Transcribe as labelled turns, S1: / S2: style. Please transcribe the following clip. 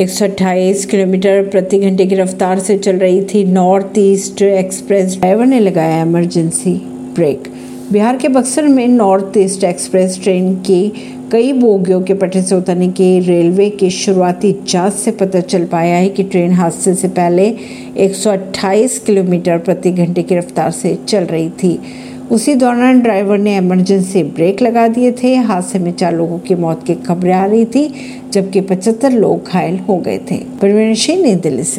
S1: 128 kilometre प्रति घंटे की रफ्तार से चल रही थी नॉर्थ ईस्ट एक्सप्रेस। ड्राइवर ने लगाया इमरजेंसी ब्रेक। बिहार के बक्सर में नॉर्थ ईस्ट एक्सप्रेस ट्रेन की कई बोगियों के पटरी से उतरने के रेलवे की शुरुआती जाँच से पता चल पाया है कि ट्रेन हादसे से पहले 128 किलोमीटर प्रति घंटे की रफ्तार से चल रही थी। उसी दौरान ड्राइवर ने इमरजेंसी ब्रेक लगा दिए थे। हादसे में चार लोगों की मौत की खबरें आ रही थी, जबकि 75 लोग घायल हो गए थे। परवीन सिंह, नई दिल्ली से।